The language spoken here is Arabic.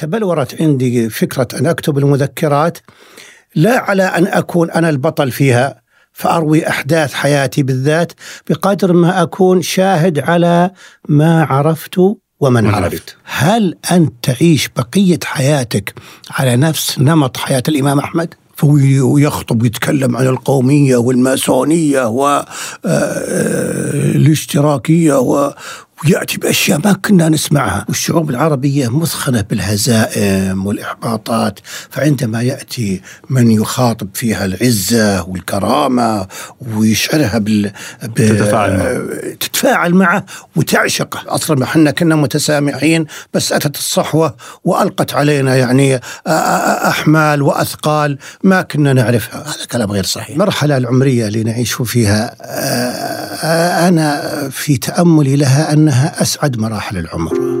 تبلورت عندي فكرة أن أكتب المذكرات لا على أن أكون أنا البطل فيها فأروي أحداث حياتي بالذات بقدر ما أكون شاهد على ما عرفت ومن عرفت هل أنت تعيش بقية حياتك على نفس نمط حياة الإمام أحمد؟ ويخطب ويتكلم عن القومية والماسونية والاشتراكية ويأتي بأشياء ما كنا نسمعها. والشعوب العربية مثخنة بالهزائم والإحباطات فعندما يأتي من يخاطب فيها العزة والكرامة ويشعرها بال... ب... تتفاعل معه. تتفاعل معه وتعشقه. أصلا ما إحنا كنا متسامحين بس أتت الصحوة وألقت علينا يعني أحمال وأثقال ما كنا نعرفها. هذا كلام غير صحيح. المرحلة العمرية اللي نعيش فيها أنا في تأملي لها أن أنها أسعد مراحل العمر.